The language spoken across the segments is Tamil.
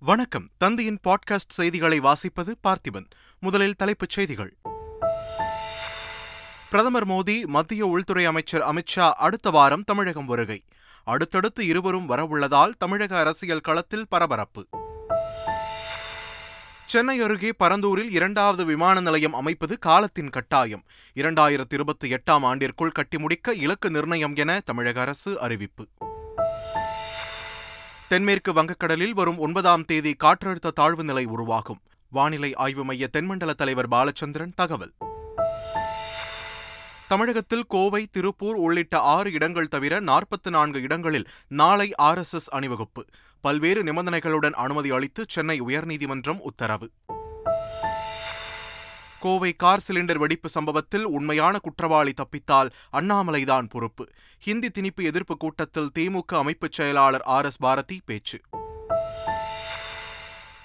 வணக்கம். தந்தையின் பாட்காஸ்ட் செய்திகளை வாசிப்பது பார்த்திபன். முதலில் தலைப்புச் செய்திகள். பிரதமர் மோடி மத்திய உள்துறை அமைச்சர் அமித்ஷா அடுத்த வாரம் தமிழகம் வருகை. அடுத்தடுத்து இருவரும் வரவுள்ளதால் தமிழக அரசியல் களத்தில் பரபரப்பு. சென்னை அருகே பரந்தூரில் இரண்டாவது விமான நிலையம் அமைப்பது காலத்தின் கட்டாயம். இரண்டாயிரத்தி இருபத்தி எட்டாம் ஆண்டிற்குள் கட்டி முடிக்க இலக்கு நிர்ணயம் என தமிழக அரசு அறிவிப்பு. தென்மேற்கு வங்கக்கடலில் வரும் ஒன்பதாம் தேதி காற்றழுத்த தாழ்வு நிலை உருவாகும். வானிலை ஆய்வு மைய தென்மண்டல தலைவர் பாலச்சந்திரன் தகவல். தமிழகத்தில் கோவை திருப்பூர் உள்ளிட்ட ஆறு இடங்கள் தவிர நாற்பத்தி நான்கு இடங்களில் நாளை ஆர்எஸ்எஸ் அணிவகுப்பு. பல்வேறு நிபந்தனைகளுடன் அனுமதி அளித்து சென்னை உயர்நீதிமன்றம் உத்தரவு. கோவை கார் சிலிண்டர் வெடிப்பு சம்பவத்தில் உண்மையான குற்றவாளி தப்பித்தால் அண்ணாமலைதான் பொறுப்பு. ஹிந்தி திணிப்பு எதிர்ப்பு கூட்டத்தில் திமுக அமைப்புச் செயலாளர் ஆர் எஸ் பாரதி பேச்சு.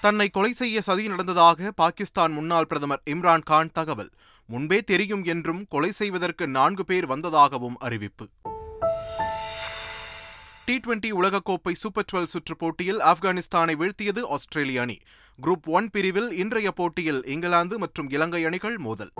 தன்னை கொலை செய்ய சதி நடந்ததாக பாகிஸ்தான் முன்னாள் பிரதமர் இம்ரான் கான் தகவல். முன்பே தெரியும் என்றும் கொலை செய்வதற்கு நான்கு பேர் வந்ததாகவும் அறிவிப்பு. டி டுவெண்டி உலகக்கோப்பை சூப்பர் டுவெல் சுற்றுப் போட்டியில் ஆப்கானிஸ்தானை வீழ்த்தியது ஆஸ்திரேலிய அணி. குரூப் ஒன் பிரிவில் இன்றைய போட்டியில் இங்கிலாந்து மற்றும் இலங்கை அணிகள் மோதல்.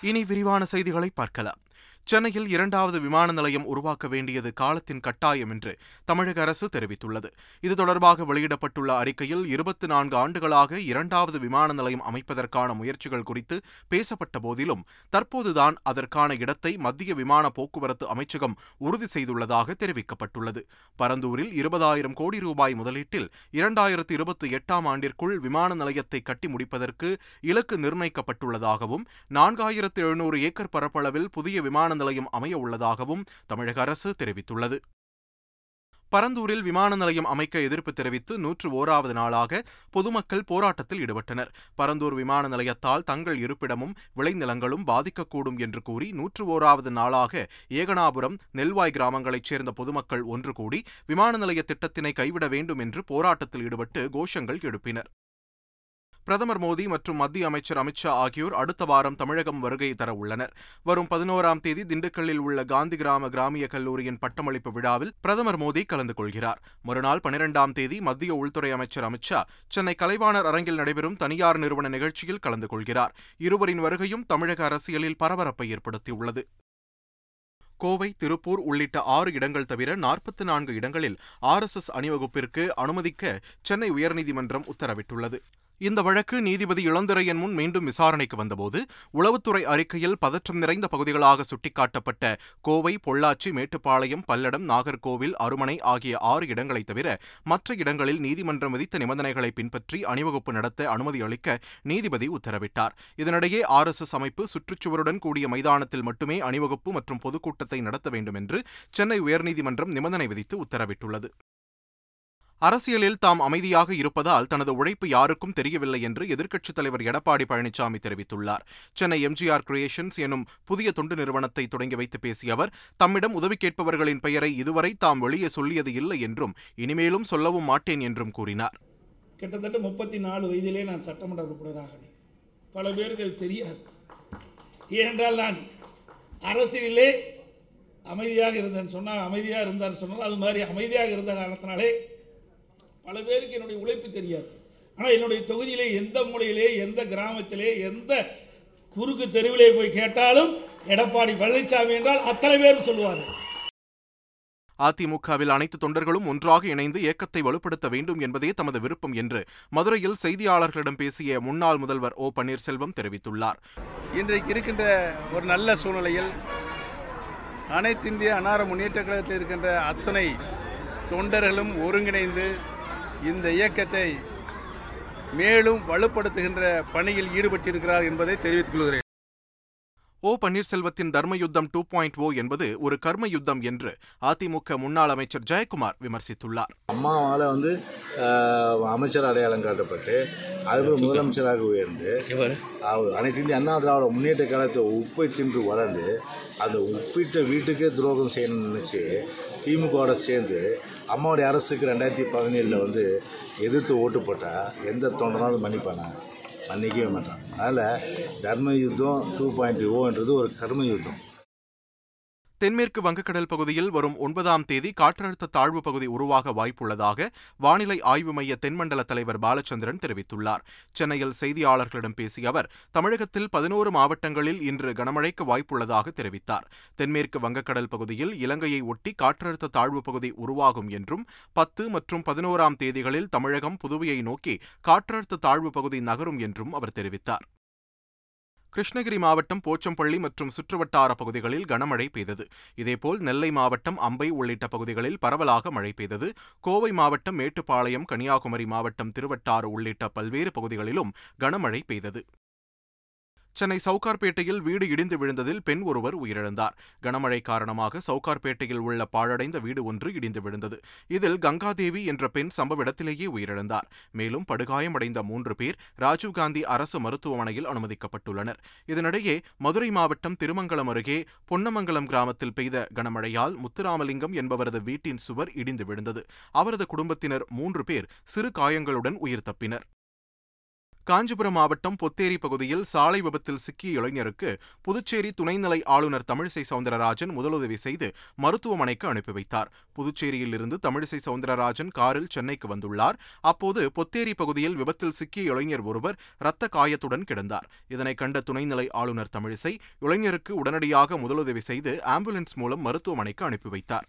இனி விரிவான செய்திகளை பார்க்கலாம். சென்னையில் இரண்டாவது விமான நிலையம் உருவாக்க வேண்டியது காலத்தின் கட்டாயம் என்று தமிழக அரசு தெரிவித்துள்ளது. இது தொடர்பாக வெளியிடப்பட்டுள்ள அறிக்கையில் இருபத்தி நான்கு ஆண்டுகளாக இரண்டாவது விமான நிலையம் அமைப்பதற்கான முயற்சிகள் குறித்து பேசப்பட்ட போதிலும் தற்போதுதான் அதற்கான இடத்தை மத்திய விமான போக்குவரத்து அமைச்சகம் உறுதி செய்துள்ளதாக தெரிவிக்கப்பட்டுள்ளது. பரந்தூரில் இருபதாயிரம் கோடி ரூபாய் முதலீட்டில் இரண்டாயிரத்தி இருபத்தி எட்டாம் ஆண்டிற்குள் விமான நிலையத்தை கட்டி முடிப்பதற்கு இலக்கு நிர்ணயிக்கப்பட்டுள்ளதாகவும் நான்காயிரத்து எழுநூறு ஏக்கர் பரப்பளவில் புதிய விமான நிலையம் அமைய உள்ளதாகவும் தமிழக அரசு தெரிவித்துள்ளது. பரந்தூரில் விமான நிலையம் அமைக்க எதிர்ப்பு தெரிவித்து நூற்று ஓராவது நாளாக பொதுமக்கள் போராட்டத்தில் ஈடுபட்டனர். பரந்தூர் விமான நிலையத்தால் தங்கள் இருப்பிடமும் விளைநிலங்களும் பாதிக்கக்கூடும் என்று கூறி நூற்று ஓராவது நாளாக ஏகனாபுரம் நெல்வாய் கிராமங்களைச் சேர்ந்த பொதுமக்கள் ஒன்று கூடி விமான நிலைய திட்டத்தினை கைவிட வேண்டும் என்று போராட்டத்தில் ஈடுபட்டு கோஷங்கள் எழுப்பினர். பிரதமர் மோடி மற்றும் மத்திய அமைச்சர் அமித்ஷா ஆகியோர் அடுத்த வாரம் தமிழகம் வருகை தர உள்ளனர். வரும் பதினோராம் தேதி திண்டுக்கல்லில் உள்ள காந்தி கிராம கிராமிய கல்லூரியின் பட்டமளிப்பு விழாவில் பிரதமர் மோடி கலந்து கொள்கிறார். மறுநாள் பனிரெண்டாம் தேதி மத்திய உள்துறை அமைச்சர் அமித்ஷா சென்னை கலைவாணர் அரங்கில் நடைபெறும் தனியார் நிறுவன நிகழ்ச்சியில் கலந்து கொள்கிறார். இருவரின் வருகையும் தமிழக அரசியலில் பரபரப்பை ஏற்படுத்தியுள்ளது. கோவை திருப்பூர் உள்ளிட்ட ஆறு இடங்கள் தவிர நாற்பத்தி நான்கு இடங்களில் ஆர்எஸ்எஸ் அணிவகுப்பிற்கு அனுமதிக்க சென்னை உயர்நீதிமன்றம் உத்தரவிட்டுள்ளது. இந்த வழக்கு நீதிபதி இளந்திரையன் முன் மீண்டும் விசாரணைக்கு வந்தபோது உளவுத்துறை அறிக்கையில் பதற்றம் நிறைந்த பகுதிகளாக சுட்டிக்காட்டப்பட்ட கோவை பொள்ளாச்சி மேட்டுப்பாளையம் பல்லடம் நாகர்கோவில் அருமனை ஆகிய ஆறு இடங்களைத் தவிர மற்ற இடங்களில் நீதிமன்றம் விதித்த நிபந்தனைகளை பின்பற்றி அணிவகுப்பு நடத்த அனுமதி அளிக்க நீதிபதி உத்தரவிட்டார். இதனிடையே ஆர் எஸ் எஸ் அமைப்பு சுற்றுச்சுவருடன் கூடிய மைதானத்தில் மட்டுமே அணிவகுப்பு மற்றும் பொதுக்கூட்டத்தை நடத்த வேண்டும் என்று சென்னை உயர்நீதிமன்றம் நிபந்தனை விதித்து உத்தரவிட்டுள்ளது. அரசியலில் தாம் அமைதியாக இருப்பதால் தனது உழைப்பு யாருக்கும் தெரியவில்லை என்று எதிர்க்கட்சித் தலைவர் எடப்பாடி பழனிசாமி தெரிவித்துள்ளார். சென்னை எம்ஜிஆர் கிரியேஷன்ஸ் எனும் புதிய தொண்டு நிறுவனத்தை தொடங்கி வைத்து பேசிய அவர் தம்மிடம் உதவி கேட்பவர்களின் பெயரை இதுவரை தாம் வெளியே சொல்லியது இல்லை என்றும் இனிமேலும் சொல்லவும் மாட்டேன் என்றும் கூறினார். கிட்டத்தட்ட முப்பத்தி நாலு வயதிலே நான் சட்டமன்ற உறுப்பினராக பல பேருக்கு அது தெரியாது. ஏனென்றால் நான் அரசியலிலே அமைதியாக இருந்தேன்னு சொன்னால் அமைதியாக இருந்தான்னு சொன்னால் அது மாதிரி அமைதியாக இருந்த காரணத்தினாலே பல பேருக்கு என்னுடைய உழைப்பு தெரியாது. ஆனால் என்னுடைய தொகுதியிலே எந்த மூலையிலே எந்த கிராமத்திலே எந்த குறுக்கு தெருவிலே போய் கேட்டாலும் எடப்பாடி பழனிசாமி என்றால் அத்தனை பேர் சொல்லுவார்கள். அதிமுகவில் அனைத்து தொண்டர்களும் ஒன்றாக இணைந்து இயக்கத்தை வலுப்படுத்த வேண்டும் என்பதே தமது விருப்பம் என்று மதுரையில் செய்தியாளர்களிடம் பேசிய முன்னாள் முதல்வர் ஓ பன்னீர்செல்வம் தெரிவித்துள்ளார். இன்றைக்கு இருக்கின்ற ஒரு நல்ல சூழ்நிலையில் அனைத்திந்திய அன்னார முன்னேற்ற கழகத்தில் இருக்கின்ற அத்தனை தொண்டர்களும் ஒருங்கிணைந்து இந்த இயக்கத்தை மேலும் வலுப்படுத்துகின்ற பணியில் ஈடுபட்டிருக்கிறார் என்பதை தெரிவித்துக் கொள்கிறேன். ஓ பன்னீர்செல்வத்தின் தர்ம யுத்தம் டூ பாயிண்ட் ஓ என்பது ஒரு கர்ம யுத்தம் என்று அதிமுக முன்னாள் அமைச்சர் ஜெயக்குமார் விமர்சித்துள்ளார். அம்மாவால் வந்து அமைச்சர் அடையாளம் காட்டப்பட்டு அதுக்கு முதலமைச்சராக உயர்ந்து அனைத்து இந்திய அண்ணா திராவிட முன்னேற்ற காலத்தை உப்பை தின்று வளர்ந்து அந்த உப்பிட்ட வீட்டுக்கே துரோகம் செய்யணும்னு நினச்சி திமுகவோட சேர்ந்து அம்மாவுடைய அரசுக்கு ரெண்டாயிரத்தி பதினேழில் வந்து எதிர்த்து ஓட்டு போட்டால் எந்த தொண்டனாலும் மன்னிப்பானா? மன்னிக்கவே மாட்டான். அதனால் தர்ம யுத்தம் டூ பாயிண்ட் ஓன்றது ஒரு கர்ம யுத்தம். தென்மேற்கு வங்கக்கடல் பகுதியில் வரும் ஒன்பதாம் தேதி காற்றழுத்த தாழ்வு பகுதி உருவாக வாய்ப்புள்ளதாக வானிலை ஆய்வு மைய தென்மண்டல தலைவர் பாலச்சந்திரன் தெரிவித்துள்ளார். சென்னையில் செய்தியாளர்களிடம் பேசிய அவர் தமிழகத்தில் பதினோரு மாவட்டங்களில் இன்று கனமழைக்கு வாய்ப்புள்ளதாக தெரிவித்தார். தென்மேற்கு வங்கக்கடல் பகுதியில் இலங்கையை ஒட்டி காற்றழுத்த தாழ்வு பகுதி உருவாகும் என்றும் பத்து மற்றும் பதினோராம் தேதிகளில் தமிழகம் புதுவையை நோக்கி காற்றழுத்த தாழ்வு பகுதி நகரும் என்றும் அவர் தெரிவித்தார். கிருஷ்ணகிரி மாவட்டம் போச்சம்பள்ளி மற்றும் சுற்றுவட்டார பகுதிகளில் கனமழை பெய்தது. இதேபோல் நெல்லை மாவட்டம் அம்பை உள்ளிட்ட பகுதிகளில் பரவலாக மழை பெய்தது. கோவை மாவட்டம் மேட்டுப்பாளையம் கன்னியாகுமரி மாவட்டம் திருவட்டாறு உள்ளிட்ட பல்வேறு பகுதிகளிலும் கனமழை பெய்தது. சென்னை சவுகார்பேட்டையில் வீடு இடிந்து விழுந்ததில் பெண் ஒருவர் உயிரிழந்தார். கனமழை காரணமாக சவுகார்பேட்டையில் உள்ள பாழடைந்த வீடு ஒன்று இடிந்து விழுந்தது. இதில் கங்காதேவி என்ற பெண் சம்பவ இடத்திலேயே உயிரிழந்தார். மேலும் படுகாயமடைந்த மூன்று பேர் ராஜீவ்காந்தி அரசு மருத்துவமனையில் அனுமதிக்கப்பட்டுள்ளனர். இதனிடையே மதுரை மாவட்டம் திருமங்கலம் அருகே பொன்னமங்கலம் கிராமத்தில் பெய்த கனமழையால் முத்துராமலிங்கம் என்பவரது வீட்டின் சுவர் இடிந்து விழுந்தது. அவரது குடும்பத்தினர் மூன்று பேர் சிறு காயங்களுடன் உயிர் தப்பினர். காஞ்சிபுரம் மாவட்டம் பொத்தேரி பகுதியில் சாலை விபத்தில் சிக்கிய இளைஞருக்கு புதுச்சேரி துணைநிலை ஆளுநர் தமிழிசை சவுந்தரராஜன் முதலுதவி செய்து மருத்துவமனைக்கு அனுப்பி வைத்தார். புதுச்சேரியில் இருந்து தமிழிசை சவுந்தரராஜன் காரில் சென்னைக்கு வந்துள்ளார். அப்போது பொத்தேரி பகுதியில் விபத்தில் சிக்கிய இளைஞர் ஒருவர் இரத்த காயத்துடன் கிடந்தார். இதனை கண்ட துணைநிலை ஆளுநர் தமிழிசை இளைஞருக்கு உடனடியாக முதலுதவி செய்து ஆம்புலன்ஸ் மூலம் மருத்துவமனைக்கு அனுப்பி வைத்தார்.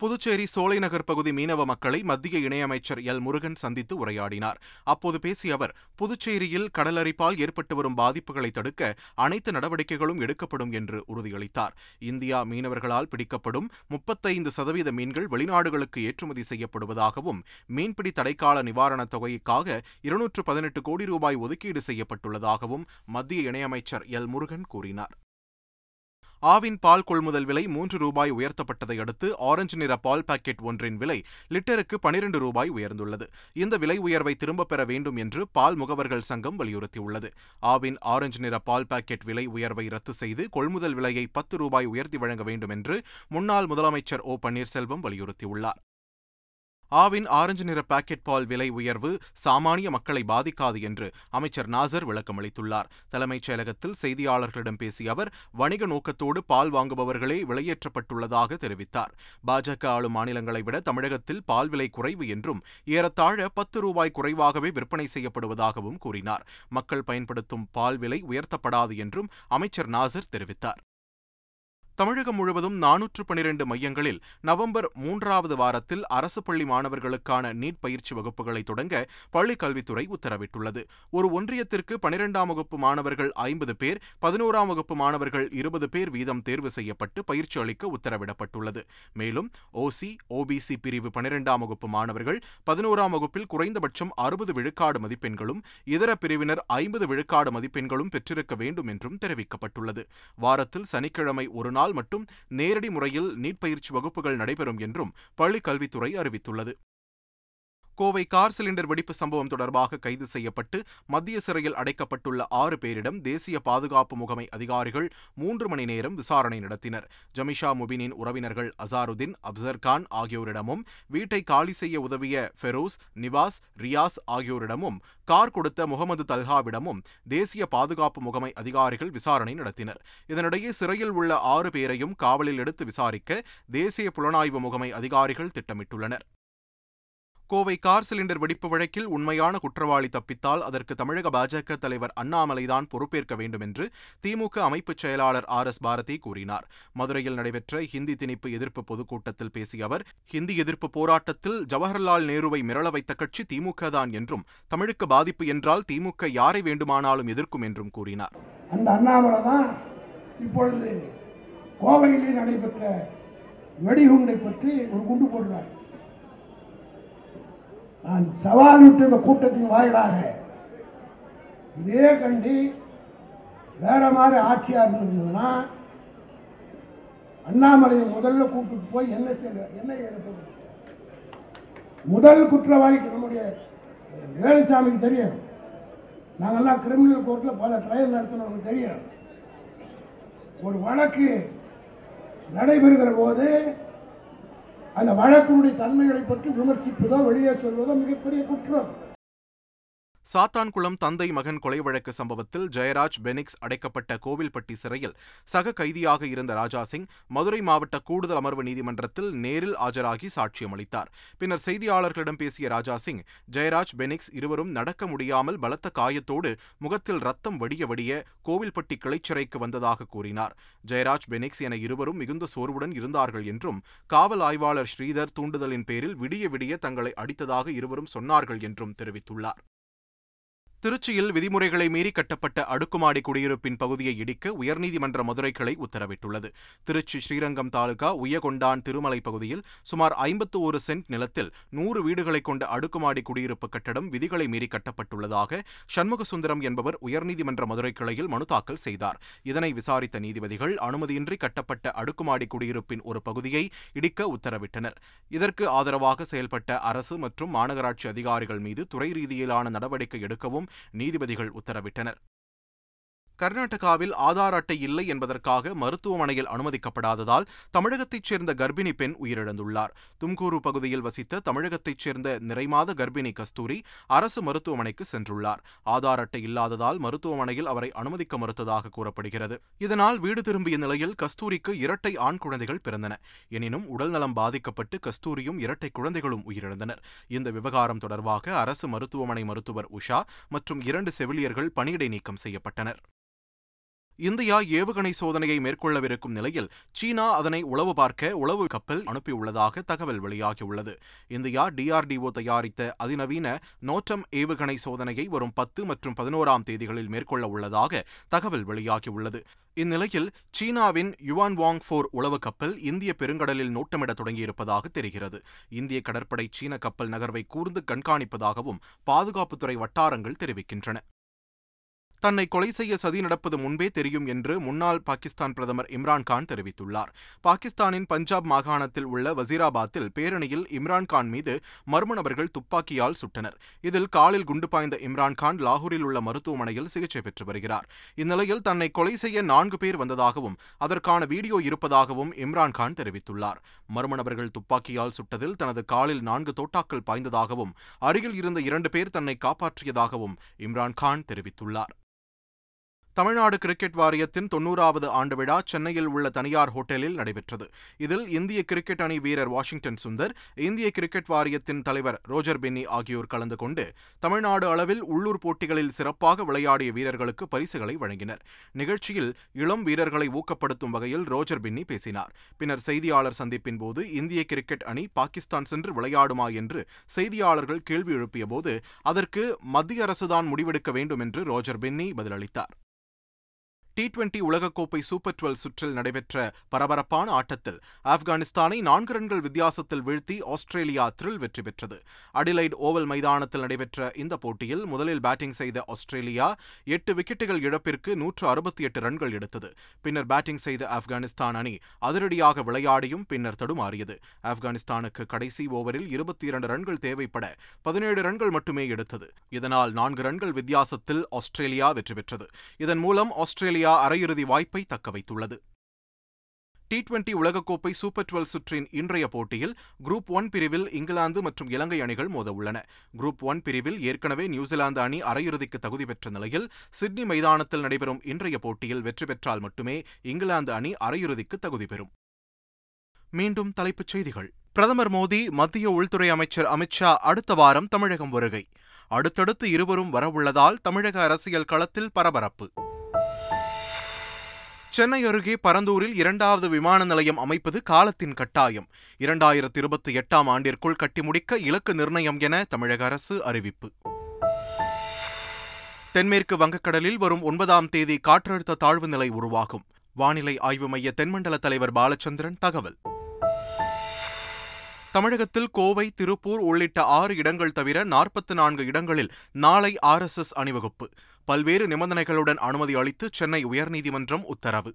புதுச்சேரி சோலைநகர் பகுதி மீனவ மக்களை மத்திய இணையமைச்சர் எல். முருகன் சந்தித்து உரையாடினார். அப்போது பேசிய அவர் புதுச்சேரியில் கடலரிப்பால் ஏற்பட்டு வரும் பாதிப்புகளை தடுக்க அனைத்து நடவடிக்கைகளும் எடுக்கப்படும் என்று உறுதியளித்தார். இந்தியா மீனவர்களால் பிடிக்கப்படும் முப்பத்தைந்து சதவீத மீன்கள் வெளிநாடுகளுக்கு ஏற்றுமதி செய்யப்படுவதாகவும் மீன்பிடி தடைக்கால நிவாரணத் தொகைக்காக இருநூற்று பதினெட்டு கோடி ரூபாய் ஒதுக்கீடு செய்யப்பட்டுள்ளதாகவும் மத்திய இணையமைச்சர் எல். முருகன் கூறினார். ஆவின் பால் கொள்முதல் விலை மூன்று ரூபாய் உயர்த்தப்பட்டதை அடுத்து ஆரஞ்சு நிற பால் பாக்கெட் ஒன்றின் விலை லிட்டருக்கு பனிரெண்டு ரூபாய் உயர்ந்துள்ளது. இந்த விலை உயர்வை திரும்பப் பெற வேண்டும் என்று பால் முகவர்கள் சங்கம் வலியுறுத்தியுள்ளது. ஆவின் ஆரஞ்சு நிற பால் பாக்கெட் விலை உயர்வை ரத்து செய்து கொள்முதல் விலையை பத்து ரூபாய் உயர்த்தி வழங்க வேண்டும் என்று முன்னாள் முதலமைச்சர் ஓ பன்னீர்செல்வம் வலியுறுத்தியுள்ளார். ஆவின் ஆரஞ்சு நிற பாக்கெட் பால் விலை உயர்வு சாமானிய மக்களை பாதிக்காது என்று அமைச்சர் நாசர் விளக்கமளித்துள்ளார். தலைமைச் செயலகத்தில் செய்தியாளர்களிடம் பேசிய அவர் வணிக நோக்கத்தோடு பால் வாங்குபவர்களே விலையேற்றப்பட்டுள்ளதாக தெரிவித்தார். பாஜக ஆளும் மாநிலங்களை விட தமிழகத்தில் பால் விலை குறைவு என்றும் ஏறத்தாழ பத்து ரூபாய் குறைவாகவே விற்பனை செய்யப்படுவதாகவும் கூறினார். மக்கள் பயன்படுத்தும் பால் விலை உயர்த்தப்படாது என்றும் அமைச்சர் நாசர் தெரிவித்தார். தமிழகம் முழுவதும் நானூற்று பனிரெண்டு மையங்களில் நவம்பர் மூன்றாவது வாரத்தில் அரசு பள்ளி மாணவர்களுக்கான நீட் பயிற்சி வகுப்புகளை தொடங்க பள்ளிக் கல்வித்துறை உத்தரவிட்டுள்ளது. ஒரு ஒன்றியத்திற்கு பனிரெண்டாம் வகுப்பு மாணவர்கள் ஐம்பது பேர் பதினோராம் வகுப்பு மாணவர்கள் இருபது பேர் வீதம் தேர்வு செய்யப்பட்டு பயிற்சி அளிக்க உத்தரவிடப்பட்டுள்ளது. மேலும் ஓசி ஓபிசி பிரிவு பனிரெண்டாம் வகுப்பு மாணவர்கள் பதினோராம் வகுப்பில் குறைந்தபட்சம் அறுபது விழுக்காடு மதிப்பெண்களும் இதர பிரிவினர் ஐம்பது விழுக்காடு மதிப்பெண்களும் பெற்றிருக்க வேண்டும் என்றும் தெரிவிக்கப்பட்டுள்ளது. வாரத்தில் சனிக்கிழமை ஒரு நாள் மட்டும் நேரடி முறையில் நீட் பயிற்சி வகுப்புகள் நடைபெறும் என்றும் பள்ளிக் கல்வித்துறை அறிவித்துள்ளது. கோவை கார் சிலிண்டர் வெடிப்பு சம்பவம் தொடர்பாக கைது செய்யப்பட்டு மத்திய சிறையில் அடைக்கப்பட்டுள்ள ஆறு பேரிடம் தேசிய பாதுகாப்பு முகமை அதிகாரிகள் மூன்று மணி நேரம் விசாரணை நடத்தினர். ஜமிஷா முபினின் உறவினர்கள் அசாருதீன் அப்சர்கான் ஆகியோரிடமும் வீட்டை காலி செய்ய உதவிய ஃபெரோஸ் நிவாஸ் ரியாஸ் ஆகியோரிடமும் கார் கொடுத்த முகமது தல்ஹாவிடமும் தேசிய பாதுகாப்பு முகமை அதிகாரிகள் விசாரணை நடத்தினர். இதனிடையே சிறையில் உள்ள ஆறு பேரையும் காவலில் எடுத்து விசாரிக்க தேசிய புலனாய்வு முகமை அதிகாரிகள் திட்டமிட்டுள்ளனர். கோவை கார் சிலிண்டர் வெடிப்பு வழக்கில் உண்மையான குற்றவாளி தப்பித்தால் அதற்கு தமிழக பாஜக தலைவர் அண்ணாமலைதான் பொறுப்பேற்க வேண்டும் என்று திமுக அமைப்புச் செயலாளர் ஆர் எஸ் பாரதி கூறினார். மதுரையில் நடைபெற்ற ஹிந்தி திணிப்பு எதிர்ப்பு பொதுக்கூட்டத்தில் பேசிய அவர் ஹிந்தி எதிர்ப்பு போராட்டத்தில் ஜவஹர்லால் நேருவை மிரள வைத்த கட்சி திமுக தான் என்றும் தமிழுக்கு பாதிப்பு என்றால் திமுக யாரை வேண்டுமானாலும் எதிர்க்கும் என்றும் கூறினார். அந்த அண்ணாமலை தான் இப்பொழுது கோவையிலே நடைபெற்ற வெடிகுண்டை பற்றி ஒரு குண்டு போடுறார். நான் சவால் விட்டு இந்த கூட்டத்தின் வாயிலாக இதே கண்டி வேற மாதிரி ஆட்சியாக இருந்ததுன்னா அண்ணாமலையை முதல்ல கூப்பிட்டு போய் என்ன செய்ய என்ன ஏற்படும் முதல் குற்றவாளிக்கு நம்முடைய வேலுசாமிக்கு தெரியும். நாங்கெல்லாம் கிரிமினல் கோர்ட்டில் பல ட்ரையல் நடத்தினவங்க தெரியும். ஒரு வழக்கு நடைபெறுகிற போது அந்த வழக்கினுடைய தன்மைகளை பற்றி விமர்சிப்பதோ வெளியே சொல்வதோ மிகப்பெரிய குற்றம். சாத்தான்குளம் தந்தை மகன் கொலை வழக்கு சம்பவத்தில் ஜெயராஜ் பெனிக்ஸ் அடைக்கப்பட்ட கோவில்பட்டி சிறையில் சக கைதியாக இருந்த ராஜாசிங் மதுரை மாவட்ட கூடுதல் அமர்வு நீதிமன்றத்தில் நேரில் ஆஜராகி சாட்சியம் அளித்தார். பின்னர் செய்தியாளர்களிடம் பேசிய ராஜாசிங் ஜெயராஜ் பெனிக்ஸ் இருவரும் நடக்க முடியாமல் பலத்த காயத்தோடு முகத்தில் ரத்தம் வடிய வடிய கோவில்பட்டி கிளைச்சிறைக்கு வந்ததாக கூறினார். ஜெயராஜ் பெனிக்ஸ் என இருவரும் மிகுந்த சோர்வுடன் இருந்தார்கள் என்றும் காவல் ஆய்வாளர் ஸ்ரீதர் தூண்டுதலின் பேரில் விடிய விடிய தங்களை அடித்ததாக இருவரும் சொன்னார்கள் என்றும் தெரிவித்துள்ளார். திருச்சியில் விதிமுறைகளை மீறி கட்டப்பட்ட அடுக்குமாடி குடியிருப்பின் பகுதியை இடிக்க உயர்நீதிமன்ற மதுரை கிளை உத்தரவிட்டுள்ளது. திருச்சி ஸ்ரீரங்கம் தாலுகா உயகொண்டான் திருமலை பகுதியில் சுமார் ஐம்பத்து ஒரு சென்ட் நிலத்தில் நூறு வீடுகளை கொண்ட அடுக்குமாடி குடியிருப்பு கட்டடம் விதிகளை மீறி கட்டப்பட்டுள்ளதாக சண்முகசுந்தரம் என்பவர் உயர்நீதிமன்ற மதுரை கிளையில் மனு தாக்கல் செய்தார். இதனை விசாரித்த நீதிபதிகள் அனுமதியின்றி கட்டப்பட்ட அடுக்குமாடி குடியிருப்பின் ஒரு பகுதியை இடிக்க உத்தரவிட்டனர். இதற்கு ஆதரவாக செயல்பட்ட அரசு மற்றும் மாநகராட்சி அதிகாரிகள் மீது துறை ரீதியிலான நடவடிக்கை எடுக்கவும் நீதிபதிகள் உத்தரவிட்டனர். கர்நாடகாவில் ஆதார் அட்டை இல்லை என்பதற்காக மருத்துவமனையில் அனுமதிக்கப்படாததால் தமிழகத்தைச் சேர்ந்த கர்ப்பிணி பெண் உயிரிழந்துள்ளார். தும்கூரு பகுதியில் வசித்த தமிழகத்தைச் சேர்ந்த நிறைமாத கர்ப்பிணி கஸ்தூரி அரசு மருத்துவமனைக்கு சென்றுள்ளார். ஆதார் அட்டை இல்லாததால் மருத்துவமனையில் அவரை அனுமதிக்க மறுத்ததாக கூறப்படுகிறது. இதனால் வீடு திரும்பிய நிலையில் கஸ்தூரிக்கு இரட்டை ஆண் குழந்தைகள் பிறந்தன. எனினும் உடல்நலம் பாதிக்கப்பட்டு கஸ்தூரியும் இரட்டை குழந்தைகளும் உயிரிழந்தனர். இந்த விவகாரம் தொடர்பாக அரசு மருத்துவமனை மருத்துவர் உஷா மற்றும் இரண்டு செவிலியர்கள் பணியிடை நீக்கம் செய்யப்பட்டனர். இந்தியா ஏவுகணை சோதனையை மேற்கொள்ளவிருக்கும் நிலையில் சீனா அதனை உளவு பார்க்க உளவு கப்பல் அனுப்பியுள்ளதாக தகவல் வெளியாகியுள்ளது. இந்தியா டிஆர்டிஓ தயாரித்த அதிநவீன நோட்டம் ஏவுகணை சோதனையை வரும் பத்து மற்றும் பதினோராம் தேதிகளில் மேற்கொள்ள உள்ளதாக தகவல் வெளியாகியுள்ளது. இந்நிலையில் சீனாவின் யுவான் வாங் போர் உளவு கப்பல் இந்திய பெருங்கடலில் நோட்டமிட தொடங்கியிருப்பதாக தெரிகிறது. இந்திய கடற்படை சீன கப்பல் நகர்வை கூர்ந்து கண்காணிப்பதாகவும் பாதுகாப்புத்துறை வட்டாரங்கள் தெரிவிக்கின்றன. தன்னை கொலை செய்ய சதி நடப்பது முன்பே தெரியும் என்று முன்னாள் பாகிஸ்தான் பிரதமர் இம்ரான்கான் தெரிவித்துள்ளார். பாகிஸ்தானின் பஞ்சாப் மாகாணத்தில் உள்ள வசீராபாத்தில் பேரணியில் இம்ரான்கான் மீது மர்ம நபர்கள் துப்பாக்கியால் சுட்டனர். இதில் காலில் குண்டு பாய்ந்த இம்ரான்கான் லாகூரில் உள்ள மருத்துவமனையில் சிகிச்சை பெற்று வருகிறார். இந்நிலையில் தன்னை கொலை செய்ய நான்கு பேர் வந்ததாகவும் அதற்கான வீடியோ இருப்பதாகவும் இம்ரான்கான் தெரிவித்துள்ளார். மர்ம நபர்கள் துப்பாக்கியால் சுட்டதில் தனது காலில் நான்கு தோட்டாக்கள் பாய்ந்ததாகவும் அருகில் இருந்த இரண்டு பேர் தன்னை காப்பாற்றியதாகவும் இம்ரான்கான் தெரிவித்துள்ளார். தமிழ்நாடு கிரிக்கெட் வாரியத்தின் தொன்னூறாவது ஆண்டு விழா சென்னையில் உள்ள தனியார் ஹோட்டலில் நடைபெற்றது. இதில் இந்திய கிரிக்கெட் அணி வீரர் வாஷிங்டன் சுந்தர் இந்திய கிரிக்கெட் வாரியத்தின் தலைவர் ரோஜர் பென்னி ஆகியோர் கலந்து கொண்டு தமிழ்நாடு அளவில் உள்ளூர் போட்டிகளில் சிறப்பாக விளையாடிய வீரர்களுக்கு பரிசுகளை வழங்கினர். நிகழ்ச்சியில் இளம் வீரர்களை ஊக்கப்படுத்தும் வகையில் ரோஜர் பென்னி பேசினார். பின்னர் செய்தியாளர் சந்திப்பின் போது இந்திய கிரிக்கெட் அணி பாகிஸ்தான் சென்று விளையாடுமா என்று செய்தியாளர்கள் கேள்வி எழுப்பியபோது அதற்கு மத்திய அரசுதான் முடிவெடுக்க வேண்டும் என்று ரோஜர் பென்னி பதிலளித்தார். டி டுவெண்டி உலகக்கோப்பை சூப்பர் டுவெல் சுற்றில் நடைபெற்ற பரபரப்பான ஆட்டத்தில் ஆப்கானிஸ்தானை நான்கு ரன்கள் வித்தியாசத்தில் வீழ்த்தி ஆஸ்திரேலியா த்ரில் வெற்றி பெற்றது. அடிலைட் ஓவல் மைதானத்தில் நடைபெற்ற இந்த போட்டியில் முதலில் பேட்டிங் செய்த ஆஸ்திரேலியா எட்டு விக்கெட்டுகள் இழப்பிற்கு நூற்று அறுபத்தி எட்டு ரன்கள் எடுத்தது. பின்னர் பேட்டிங் செய்த ஆப்கானிஸ்தான் அணி அதிரடியாக விளையாடியும் பின்னர் தடுமாறியது. ஆப்கானிஸ்தானுக்கு கடைசி ஓவரில் இருபத்தி இரண்டு ரன்கள் தேவைப்பட பதினேழு ரன்கள் மட்டுமே எடுத்தது. இதனால் நான்கு ரன்கள் வித்தியாசத்தில் ஆஸ்திரேலியா வெற்றி பெற்றது. இதன் மூலம் ஆஸ்திரேலியா இந்தியா அரையிறுதி வாய்ப்பை தக்க வைத்துள்ளது. டி டுவெண்டி உலகக்கோப்பை சூப்பர் டுவெல் சுற்றின் இன்றைய போட்டியில் குரூப் ஒன் பிரிவில் இங்கிலாந்து மற்றும் இலங்கை அணிகள் மோத உள்ளன குரூப் ஒன் பிரிவில் ஏற்கனவே நியூசிலாந்து அணி அரையிறுதிக்கு தகுதி பெற்ற நிலையில் சிட்னி மைதானத்தில் நடைபெறும் இன்றைய போட்டியில் வெற்றி பெற்றால் மட்டுமே இங்கிலாந்து அணி அரையிறுதிக்கு தகுதி பெறும். மீண்டும் தலைப்புச் செய்திகள். பிரதமர் மோடி மத்திய உள்துறை அமைச்சர் அமித்ஷா அடுத்த வாரம் தமிழகம் வருகை. அடுத்தடுத்து இருவரும் வரவுள்ளதால் தமிழக அரசியல் களத்தில் பரபரப்பு. சென்னை அருகே பரந்தூரில் இரண்டாவது விமான நிலையம் அமைப்பது காலத்தின் கட்டாயம். இரண்டாயிரத்தி இருபத்தி எட்டாம் ஆண்டிற்குள் கட்டி முடிக்க இலக்கு நிர்ணயம் என தமிழக அரசு அறிவிப்பு. தென்மேற்கு வங்கக்கடலில் வரும் ஒன்பதாம் தேதி காற்றழுத்த தாழ்வு நிலை உருவாகும். வானிலை ஆய்வு மைய தென்மண்டல தலைவர் பாலச்சந்திரன் தகவல். தமிழகத்தில் கோவை திருப்பூர் உள்ளிட்ட ஆறு இடங்கள் தவிர நாற்பத்தி நான்கு இடங்களில் நாளை ஆர்எஸ்எஸ் அணிவகுப்பு. பல்வேறு நிபந்தனைகளுடன் அனுமதி அளித்து சென்னை உயர்நீதிமன்றம் உத்தரவு.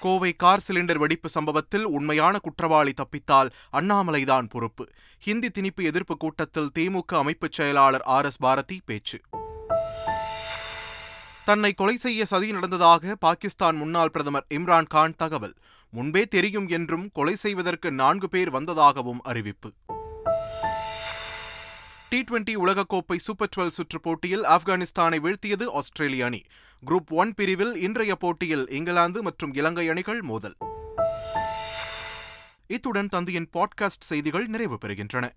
கோவை கார் சிலிண்டர் வெடிப்பு சம்பவத்தில் உண்மையான குற்றவாளி தப்பித்தால் அண்ணாமலைதான் பொறுப்பு. ஹிந்தி திணிப்பு எதிர்ப்பு கூட்டத்தில் திமுக அமைப்புச் செயலாளர் ஆர் எஸ் பாரதி பேச்சு. தன்னை கொலை செய்ய சதி நடந்ததாக பாகிஸ்தான் முன்னாள் பிரதமர் இம்ரான் கான் தகவல். முன்பே தெரியும் என்றும் கொலை செய்வதற்கு நான்கு பேர் வந்ததாகவும் அறிவிப்பு. டி டுவெண்டி உலகக்கோப்பை சூப்பர் டுவெல் சுற்றுப் போட்டியில் ஆப்கானிஸ்தானை வீழ்த்தியது ஆஸ்திரேலிய அணி. குரூப் ஒன் பிரிவில் இன்றைய போட்டியில் இங்கிலாந்து மற்றும் இலங்கை அணிகள் மோதல். இத்துடன் தந்தையின் பாட்காஸ்ட் செய்திகள் நிறைவு பெறுகின்றன.